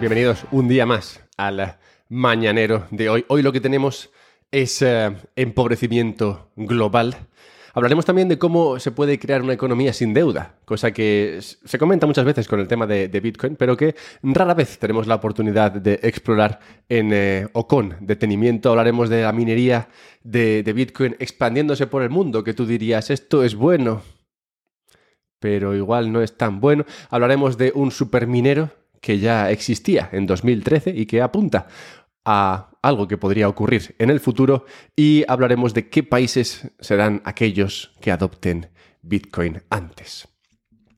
bienvenidos un día más al mañanero de hoy. Hoy lo que tenemos es eh, empobrecimiento global. Hablaremos también de cómo se puede crear una economía sin deuda, cosa que se comenta muchas veces con el tema de, Bitcoin, pero que rara vez tenemos la oportunidad de explorar en eh, o con detenimiento. Hablaremos de la minería de, de Bitcoin expandiéndose por el mundo, que tú dirías, esto es bueno, pero igual no es tan bueno. Hablaremos de un superminero que ya existía en 2013 y que apunta a algo que podría ocurrir en el futuro y hablaremos de qué países serán aquellos que adopten Bitcoin antes.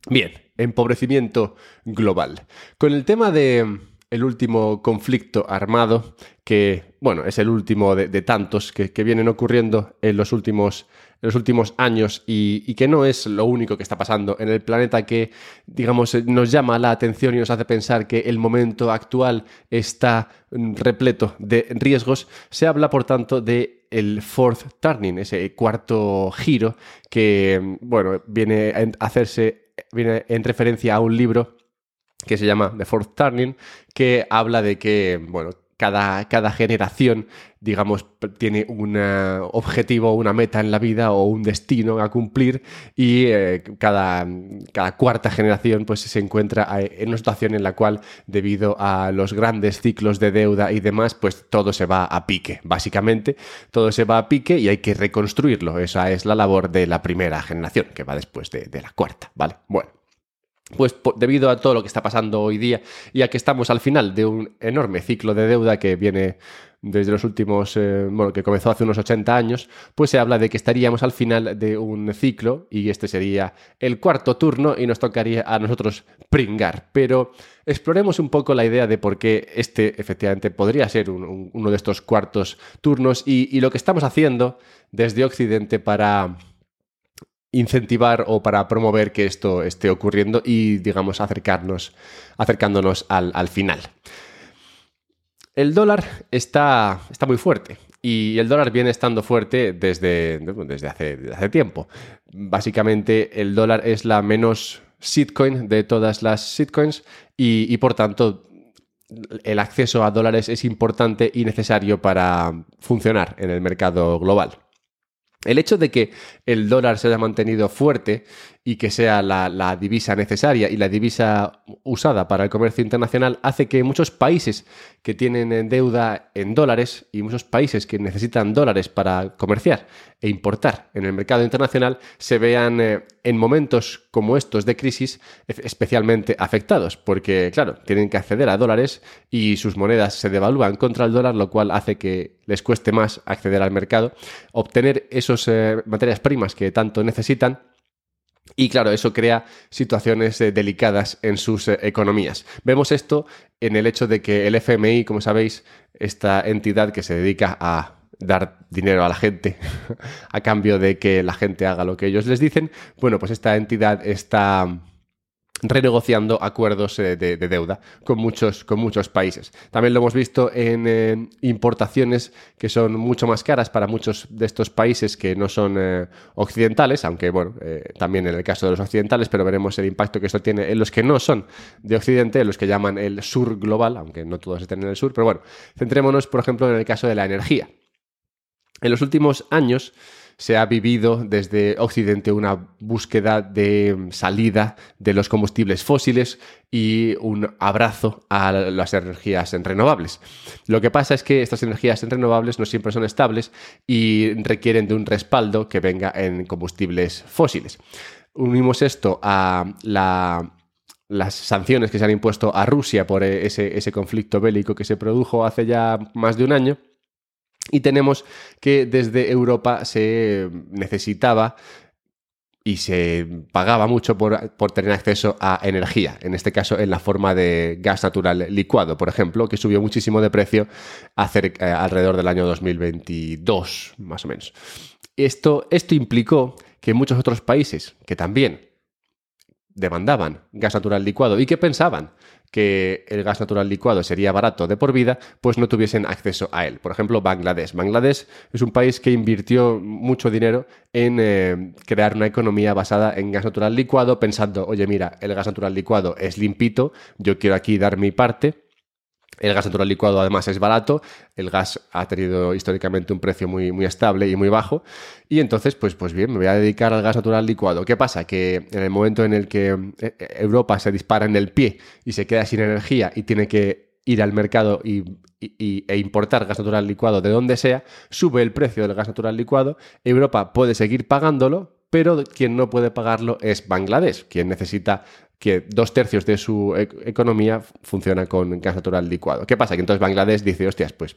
Bien, empobrecimiento global. Con el tema de el último conflicto armado, que, bueno, es el último de, tantos que, vienen ocurriendo en los últimos, en los últimos años y, que no es lo único que está pasando en el planeta que, digamos, nos llama la atención y nos hace pensar que el momento actual está repleto de riesgos, se habla, por tanto, de el fourth turning, ese cuarto giro que, bueno, viene a hacerse, viene en referencia a un libro que se llama The Fourth Turning, que habla de que, bueno, cada, cada, generación, digamos, tiene un objetivo, una meta en la vida o un destino a cumplir y eh, cada, cada, cuarta generación pues se encuentra en una situación en la cual debido a los grandes ciclos de deuda y demás pues todo se va a pique, básicamente todo se va a pique y hay que reconstruirlo, esa es la labor de la primera generación que va después de, de la cuarta, ¿vale? Bueno. Pues debido a todo lo que está pasando hoy día y a que estamos al final de un enorme ciclo de deuda que viene desde los últimos, eh, bueno, que comenzó hace unos 80 años, pues se habla de que estaríamos al final de un ciclo y este sería el cuarto turno y nos tocaría a nosotros pringar. Pero exploremos un poco la idea de por qué este efectivamente podría ser uno de estos cuartos turnos y lo que estamos haciendo desde Occidente para incentivar o para promover que esto esté ocurriendo y, digamos, acercarnos, acercándonos al, final. El dólar está, está, muy fuerte y el dólar viene estando fuerte desde, desde, hace, hace tiempo. Básicamente el dólar es la menos shitcoin de todas las shitcoins y, y por tanto el acceso a dólares es importante y necesario para funcionar en el mercado global. El hecho de que el dólar se haya mantenido fuerte y que sea la, divisa necesaria y la divisa usada para el comercio internacional hace que muchos países que tienen deuda en dólares y muchos países que necesitan dólares para comerciar e importar en el mercado internacional se vean eh, en momentos como estos de crisis especialmente afectados porque claro, tienen que acceder a dólares y sus monedas se devalúan contra el dólar lo cual hace que les cueste más acceder al mercado, obtener esas eh, materias primas que tanto necesitan y claro, eso crea situaciones eh, delicadas en sus eh, economías. Vemos esto en el hecho de que el FMI, como sabéis, esta entidad que se dedica a dar dinero a la gente a cambio de que la gente haga lo que ellos les dicen, bueno, pues esta entidad está renegociando acuerdos eh, de, deuda con muchos, con muchos países. También lo hemos visto en eh, importaciones que son mucho más caras para muchos de estos países que no son eh, occidentales, aunque bueno, también en el caso de los occidentales, pero veremos el impacto que esto tiene en los que no son de Occidente, en los que llaman el sur global, aunque no todos estén en el sur, pero bueno, centrémonos por ejemplo en el caso de la energía. En los últimos años, se ha vivido desde Occidente una búsqueda de salida de los combustibles fósiles y un abrazo a las energías renovables. Lo que pasa es que estas energías renovables no siempre son estables y requieren de un respaldo que venga en combustibles fósiles. Unimos esto a las sanciones que se han impuesto a Rusia por ese, ese conflicto bélico que se produjo hace ya más de un año y tenemos que desde Europa se necesitaba y se pagaba mucho por, tener acceso a energía, en este caso en la forma de gas natural licuado, por ejemplo, que subió muchísimo de precio eh, alrededor del año 2022, más o menos. Esto, esto implicó que muchos otros países que también demandaban gas natural licuado y que pensaban que el gas natural licuado sería barato de por vida, pues no tuviesen acceso a él. Por ejemplo, Bangladesh. Bangladesh es un país que invirtió mucho dinero en eh, crear una economía basada en gas natural licuado, pensando, oye, mira, el gas natural licuado es limpito, yo quiero aquí dar mi parte El gas natural licuado además es barato, el gas ha tenido históricamente un precio muy, muy estable y muy bajo y entonces pues, pues bien, me voy a dedicar al gas natural licuado. ¿Qué pasa? Que en el momento en el que eh, Europa se dispara en el pie y se queda sin energía y tiene que ir al mercado y, e importar gas natural licuado de donde sea, sube el precio del gas natural licuado, Europa puede seguir pagándolo, pero quien no puede pagarlo es Bangladesh, quien necesita que dos tercios de su e-, economía funciona con gas natural licuado. ¿Qué pasa? Que entonces Bangladesh dice, hostias, pues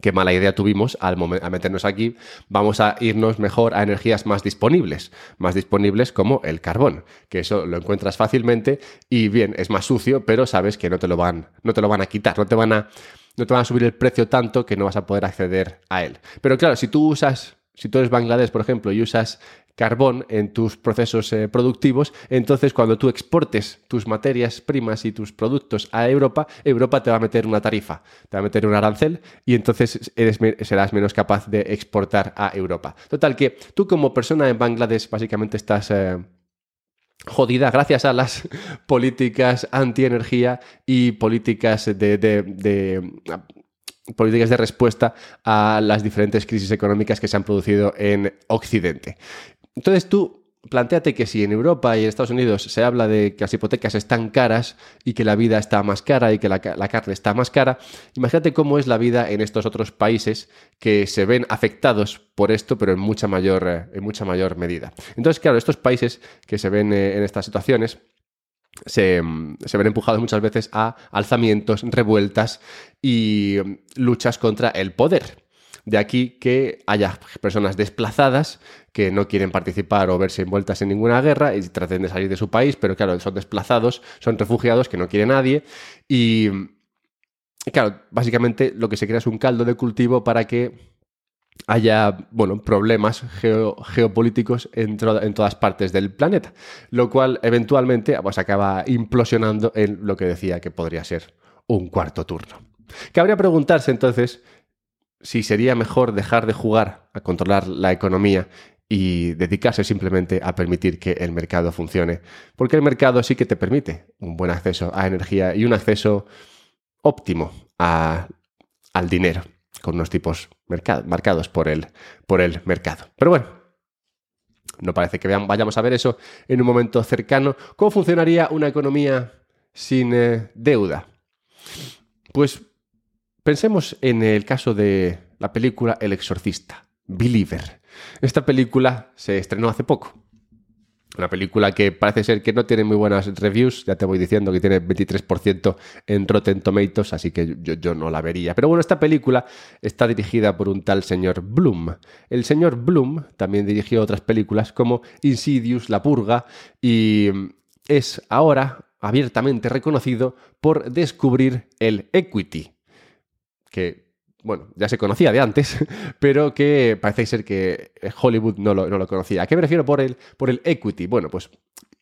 qué mala idea tuvimos al a meternos aquí, vamos a irnos mejor a energías más disponibles, más disponibles como el carbón, que eso lo encuentras fácilmente y bien, es más sucio, pero sabes que no te lo van, no te lo van a quitar, no te van a, no te van a subir el precio tanto que no vas a poder acceder a él. Pero claro, si tú usas si tú eres Bangladesh, por ejemplo, y usas carbón en tus procesos eh, productivos, entonces cuando tú exportes tus materias primas y tus productos a Europa, Europa te va a meter una tarifa, te va a meter un arancel y entonces eres, serás menos capaz de exportar a Europa. Total, que tú como persona en Bangladesh básicamente estás... Eh, jodida gracias a las políticas anti-energía y políticas de, políticas de respuesta a las diferentes crisis económicas que se han producido en Occidente. Entonces tú planteate que si en Europa y en Estados Unidos se habla de que las hipotecas están caras y que la vida está más cara y que la, carne está más cara, imagínate cómo es la vida en estos otros países que se ven afectados por esto, pero en mucha mayor, eh, en mucha mayor medida. Entonces, claro, estos países que se ven eh, en estas situaciones, se, ven empujados muchas veces a alzamientos, revueltas y luchas contra el poder. De aquí que haya personas desplazadas que no quieren participar o verse envueltas en ninguna guerra y traten de salir de su país, pero claro, son desplazados, son refugiados que no quiere nadie y, claro, básicamente lo que se crea es un caldo de cultivo para que haya bueno, problemas geopolíticos en, en, todas partes del planeta, lo cual eventualmente pues, acaba implosionando en lo que decía que podría ser un cuarto turno. Cabría preguntarse entonces si sería mejor dejar de jugar a controlar la economía y dedicarse simplemente a permitir que el mercado funcione, porque el mercado sí que te permite un buen acceso a energía y un acceso óptimo al dinero con unos tipos marcados por el, por el mercado. Pero bueno, no parece que vayamos a ver eso en un momento cercano. ¿Cómo funcionaría una economía sin eh, deuda? Pues pensemos en el caso de la película El Exorcista, Believer. Esta película se estrenó hace poco una película que parece ser que no tiene muy buenas reviews, ya te voy diciendo que tiene 23% en Rotten Tomatoes, así que yo, no la vería. Pero bueno, esta película está dirigida por un tal señor Bloom. El señor Bloom también dirigió otras películas como Insidious, La Purga y es ahora abiertamente reconocido por descubrir el equity, que bueno, ya se conocía de antes, pero que parece ser que Hollywood no lo, conocía. ¿A qué me refiero por el, por el equity? Bueno, pues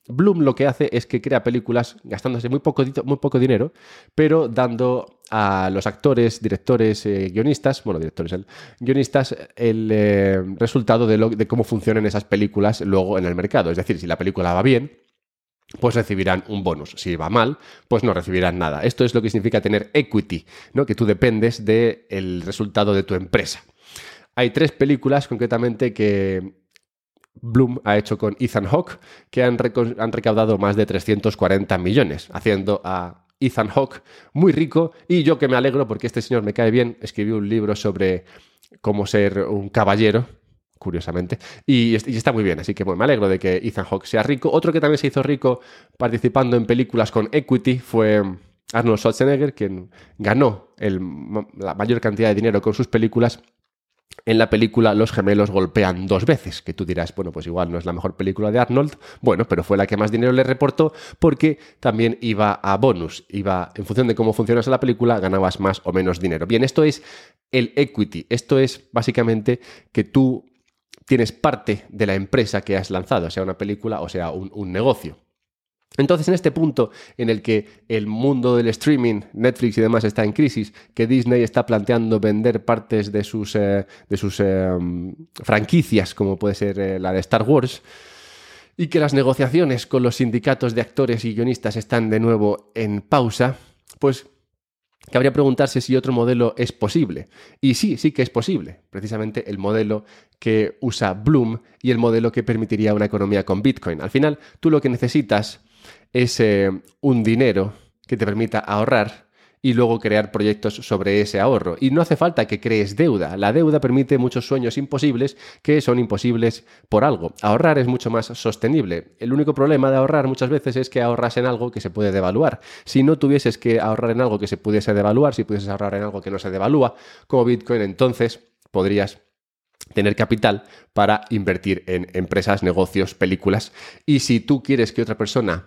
Bloom lo que hace es que crea películas gastándose muy poco, muy poco dinero, pero dando a los actores, directores, eh, guionistas, bueno, directores, guionistas, el eh, resultado de, de cómo funcionan esas películas luego en el mercado. Es decir, si la película va bien, pues recibirán un bonus. Si va mal, pues no recibirán nada. Esto es lo que significa tener equity, ¿no? que tú dependes del resultado de tu empresa. Hay tres películas concretamente que Bloom ha hecho con Ethan Hawke, que han, han recaudado más de 340 millones, haciendo a Ethan Hawke muy rico y yo que me alegro porque este señor me cae bien, escribió un libro sobre cómo ser un caballero curiosamente. Y, está muy bien, así que me alegro de que Ethan Hawke sea rico. Otro que también se hizo rico participando en películas con equity fue Arnold Schwarzenegger, quien ganó la mayor cantidad de dinero con sus películas. En la película Los gemelos golpean dos veces, que tú dirás, bueno, pues igual no es la mejor película de Arnold, bueno, pero fue la que más dinero le reportó porque también iba a bonus, iba en función de cómo funcionas la película, ganabas más o menos dinero. Bien, esto es el equity, esto es básicamente que tú tienes parte de la empresa que has lanzado, sea una película o sea un, negocio. Entonces, en este punto en el que el mundo del streaming, Netflix y demás está en crisis, que Disney está planteando vender partes de sus, eh, de sus eh, franquicias, como puede ser eh, la de Star Wars, y que las negociaciones con los sindicatos de actores y guionistas están de nuevo en pausa, pues Cabría preguntarse si otro modelo es posible. Y sí, sí que es posible. Precisamente el modelo que usa Bloom y el modelo que permitiría una economía con Bitcoin. Al final, tú lo que necesitas es eh, un dinero que te permita ahorrar y luego crear proyectos sobre ese ahorro. Y no hace falta que crees deuda. La deuda permite muchos sueños imposibles que son imposibles por algo. Ahorrar es mucho más sostenible. El único problema de ahorrar muchas veces es que ahorras en algo que se puede devaluar. Si no tuvieses que ahorrar en algo que se pudiese devaluar, si pudieses ahorrar en algo que no se devalúa, como Bitcoin, entonces podrías tener capital para invertir en empresas, negocios, películas. Y si tú quieres que otra persona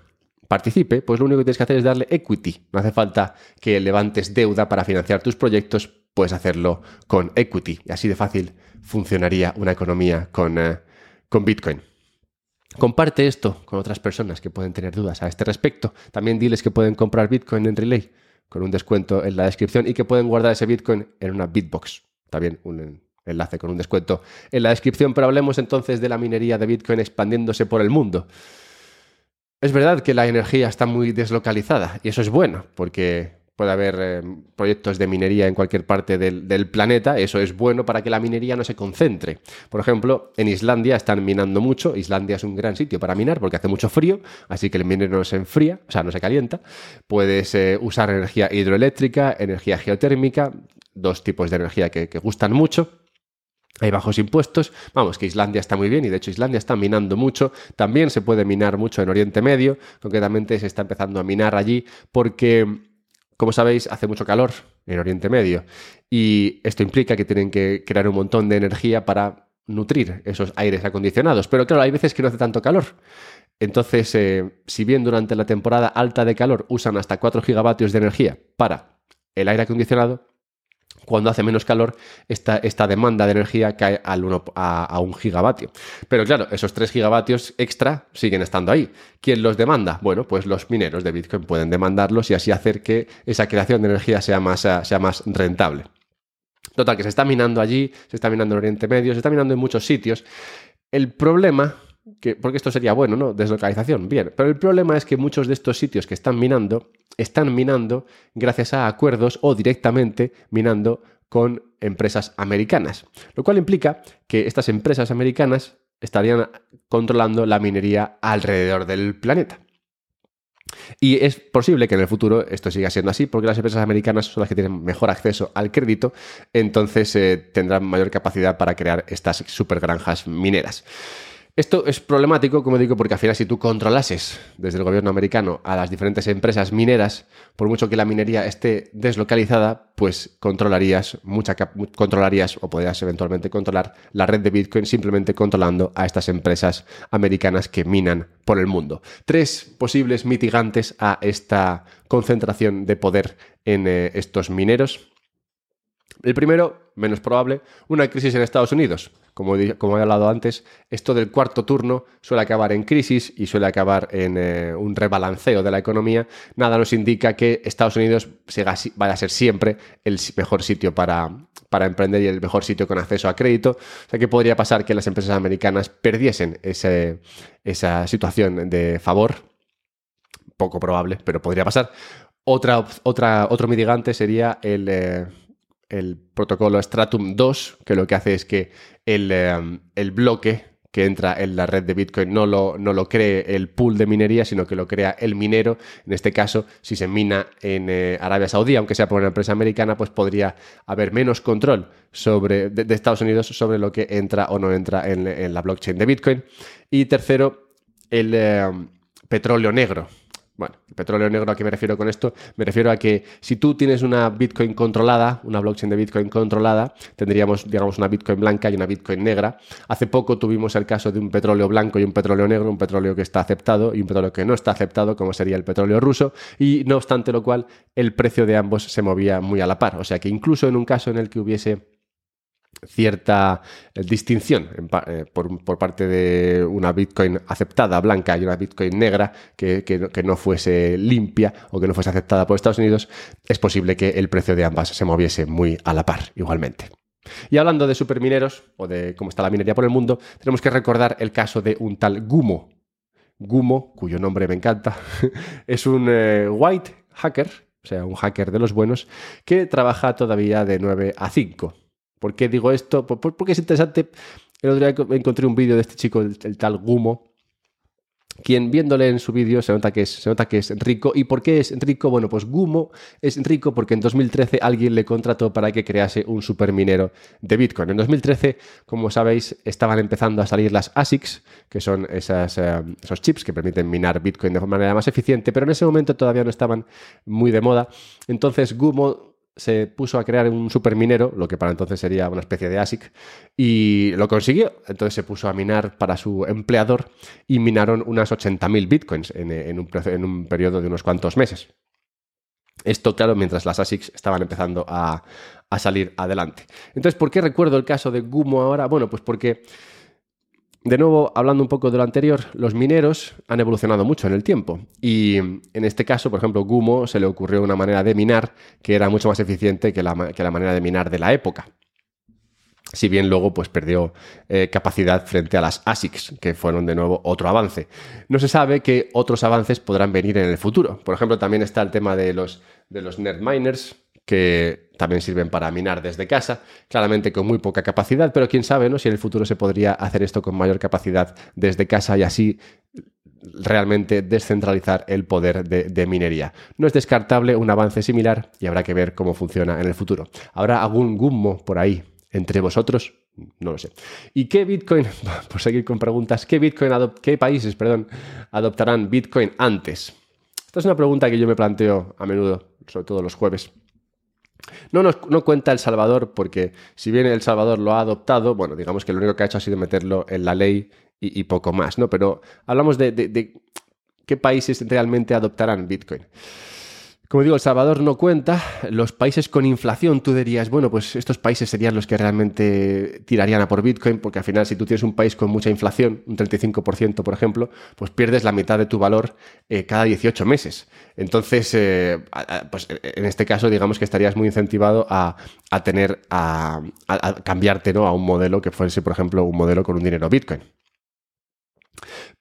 participe, pues lo único que tienes que hacer es darle equity. No hace falta que levantes deuda para financiar tus proyectos, puedes hacerlo con equity. Y así de fácil funcionaría una economía con, eh, con Bitcoin. Comparte esto con otras personas que pueden tener dudas a este respecto. También diles que pueden comprar Bitcoin en Relay con un descuento en la descripción y que pueden guardar ese Bitcoin en una Bitbox. También un enlace con un descuento en la descripción. Pero hablemos entonces de la minería de Bitcoin expandiéndose por el mundo. Es verdad que la energía está muy deslocalizada y eso es bueno porque puede haber eh, proyectos de minería en cualquier parte del, planeta, eso es bueno para que la minería no se concentre. Por ejemplo, en Islandia están minando mucho, Islandia es un gran sitio para minar porque hace mucho frío, así que el minero no se enfría, o sea, no se calienta. Puedes eh, usar energía hidroeléctrica, energía geotérmica, dos tipos de energía que gustan mucho. Hay bajos impuestos. Vamos, que Islandia está muy bien y de hecho Islandia está minando mucho. También se puede minar mucho en Oriente Medio. Concretamente se está empezando a minar allí porque, como sabéis, hace mucho calor en Oriente Medio. Y esto implica que tienen que crear un montón de energía para nutrir esos aires acondicionados. Pero claro, hay veces que no hace tanto calor. Entonces, eh, si bien durante la temporada alta de calor usan hasta 4 gigavatios de energía para el aire acondicionado, cuando hace menos calor, esta, esta demanda de energía cae al a, un gigavatio. Pero claro, esos 3 gigavatios extra siguen estando ahí. ¿Quién los demanda? Bueno, pues los mineros de Bitcoin pueden demandarlos y así hacer que esa creación de energía sea más, sea más rentable. Total, que se está minando allí, se está minando en Oriente Medio, se está minando en muchos sitios. El problema porque esto sería bueno, ¿no? Deslocalización, bien. Pero el problema es que muchos de estos sitios que están minando, están minando gracias a acuerdos o directamente minando con empresas americanas. Lo cual implica que estas empresas americanas estarían controlando la minería alrededor del planeta. Y es posible que en el futuro esto siga siendo así, porque las empresas americanas son las que tienen mejor acceso al crédito, entonces eh, tendrán mayor capacidad para crear estas supergranjas mineras. Esto es problemático, como digo, porque al final si tú controlases desde el gobierno americano a las diferentes empresas mineras, por mucho que la minería esté deslocalizada, pues controlarías mucha controlarías o podrías eventualmente controlar la red de Bitcoin simplemente controlando a estas empresas americanas que minan por el mundo. Tres posibles mitigantes a esta concentración de poder en eh, estos mineros. El primero, menos probable, una crisis en Estados Unidos. Como, he hablado antes, esto del cuarto turno suele acabar en crisis y suele acabar en eh, un rebalanceo de la economía. Nada nos indica que Estados Unidos vaya a ser siempre el mejor sitio para, emprender y el mejor sitio con acceso a crédito. O sea que podría pasar que las empresas americanas perdiesen esa situación de favor. Poco probable, pero podría pasar. Otra, otro mitigante sería el, eh, el protocolo Stratum 2, que lo que hace es que em, el, bloque que entra en la red de Bitcoin no lo, no lo, cree el pool de minería, sino que lo crea el minero. En este caso, si se mina en eh, Arabia Saudí, aunque sea por una empresa americana, pues podría haber menos control sobre, de, Estados Unidos sobre lo que entra o no entra en, la blockchain de Bitcoin. Y tercero, el em, petróleo negro. Bueno, el petróleo negro, ¿a qué me refiero con esto? Me refiero a que si tú tienes una Bitcoin controlada, una blockchain de Bitcoin controlada, tendríamos, digamos, una Bitcoin blanca y una Bitcoin negra. Hace poco tuvimos el caso de un petróleo blanco y un petróleo negro, un petróleo que está aceptado y un petróleo que no está aceptado, como sería el petróleo ruso, y no obstante lo cual, el precio de ambos se movía muy a la par. O sea que incluso en un caso en el que hubiese cierta eh, distinción eh, por, parte de una Bitcoin aceptada blanca y una Bitcoin negra que, no fuese limpia o que no fuese aceptada por Estados Unidos, es posible que el precio de ambas se moviese muy a la par igualmente. Y hablando de supermineros o de cómo está la minería por el mundo, tenemos que recordar el caso de un tal Gumo. Gumo, cuyo nombre me encanta, es un eh, white hacker o sea, un hacker de los buenos, que trabaja todavía de 9 a 5. ¿Por qué digo esto? Porque es interesante. El otro día encontré un vídeo de este chico, el, tal Gumo, quien viéndole en su vídeo se nota que es, rico. ¿Y por qué es rico? Bueno, pues Gumo es rico porque en 2013 alguien le contrató para que crease un superminero de Bitcoin. En 2013, como sabéis, estaban empezando a salir las ASICs, que son eh, esos chips que permiten minar Bitcoin de manera más eficiente, pero en ese momento todavía no estaban muy de moda. Entonces Gumo se puso a crear un superminero, lo que para entonces sería una especie de ASIC, y lo consiguió. Entonces se puso a minar para su empleador y minaron unas 80.000 bitcoins en, un, en, un, periodo de unos cuantos meses. Esto, claro, mientras las ASICs estaban empezando a, a salir adelante. Entonces, ¿por qué recuerdo el caso de Gumo ahora? Bueno, pues porque de nuevo, hablando un poco de lo anterior, los mineros han evolucionado mucho en el tiempo. Y en este caso, por ejemplo, Gumo se le ocurrió una manera de minar que era mucho más eficiente que la, manera de minar de la época. Si bien luego pues, perdió eh, capacidad frente a las ASICs, que fueron de nuevo otro avance. No se sabe que otros avances podrán venir en el futuro. Por ejemplo, también está el tema de los, de los nerd miners, que también sirven para minar desde casa, claramente con muy poca capacidad, pero quién sabe ¿no? si en el futuro se podría hacer esto con mayor capacidad desde casa y así realmente descentralizar el poder de, minería. No es descartable un avance similar y habrá que ver cómo funciona en el futuro. ¿Habrá algún gummo por ahí entre vosotros? No lo sé. ¿Y qué Bitcoin, por seguir con preguntas, qué, Bitcoin qué países perdón, adoptarán Bitcoin antes? Esta es una pregunta que yo me planteo a menudo, sobre todo los jueves. No, nos, no cuenta El Salvador porque si bien El Salvador lo ha adoptado, bueno, digamos que lo único que ha hecho ha sido meterlo en la ley y, poco más, ¿no? Pero hablamos de, de qué países realmente adoptarán Bitcoin. Como digo, El Salvador no cuenta. Los países con inflación, tú dirías, bueno, pues estos países serían los que realmente tirarían a por Bitcoin, porque al final, si tú tienes un país con mucha inflación, un 35%, por ejemplo, pues pierdes la mitad de tu valor eh, cada 18 meses. Entonces, eh, pues en este caso, digamos que estarías muy incentivado a, tener, a, a cambiarte a un modelo que fuese, por ejemplo, un modelo con un dinero Bitcoin.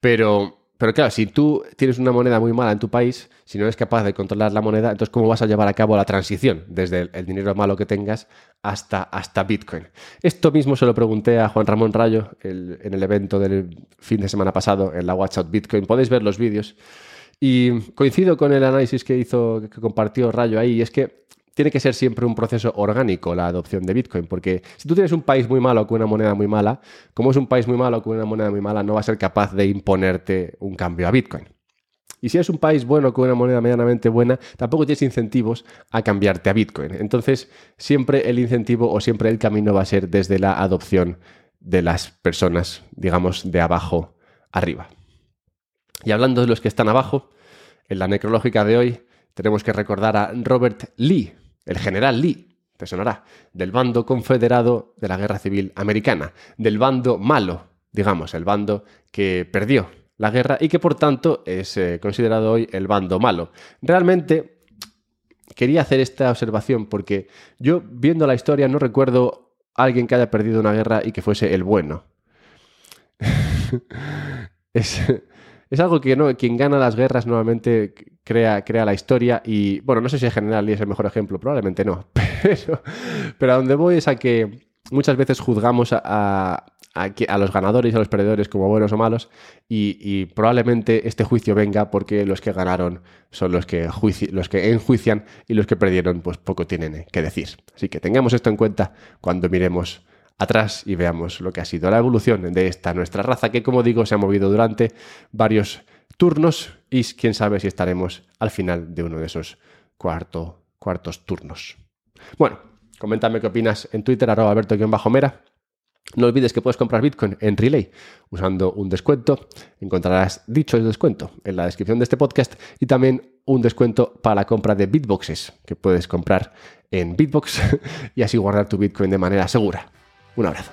Pero pero claro, si tú tienes una moneda muy mala en tu país, si no eres capaz de controlar la moneda, entonces ¿cómo vas a llevar a cabo la transición desde el, dinero malo que tengas hasta, hasta Bitcoin? Esto mismo se lo pregunté a Juan Ramón Rayo en el evento del fin de semana pasado en la Watch Out Bitcoin. Podéis ver los vídeos. Y coincido con el análisis que hizo, que compartió Rayo ahí, y es que tiene que ser siempre un proceso orgánico la adopción de Bitcoin, porque si tú tienes un país muy malo con una moneda muy mala, como es un país muy malo con una moneda muy mala, no va a ser capaz de imponerte un cambio a Bitcoin. Y si es un país bueno con una moneda medianamente buena, tampoco tienes incentivos a cambiarte a Bitcoin. Entonces, siempre el incentivo o siempre el camino va a ser desde la adopción de las personas, digamos, de abajo arriba. Y hablando de los que están abajo, en la necrológica de hoy tenemos que recordar a Robert Lee, el general Lee, te sonará, del bando confederado de la Guerra Civil Americana, del bando malo, digamos, el bando que perdió la guerra y que por tanto es eh, considerado hoy el bando malo. Realmente quería hacer esta observación porque yo viendo la historia no recuerdo a alguien que haya perdido una guerra y que fuese el bueno. es, es algo que no, quien gana las guerras normalmente crea, crea la historia y, bueno, no sé si en general es el mejor ejemplo, probablemente no, pero, pero a donde voy es a que muchas veces juzgamos a, a, a, los ganadores y a los perdedores como buenos o malos y, probablemente este juicio venga porque los que ganaron son los que, los que enjuician y los que perdieron pues poco tienen que decir. Así que tengamos esto en cuenta cuando miremos atrás y veamos lo que ha sido la evolución de esta nuestra raza que, como digo, se ha movido durante varios turnos y quién sabe si estaremos al final de uno de esos cuarto, cuartos turnos. Bueno, coméntame qué opinas en Twitter, arroba alberto-mera. No olvides que puedes comprar Bitcoin en Relay usando un descuento. Encontrarás dicho descuento en la descripción de este podcast y también un descuento para la compra de Bitboxes que puedes comprar en Bitbox y así guardar tu Bitcoin de manera segura. Un abrazo.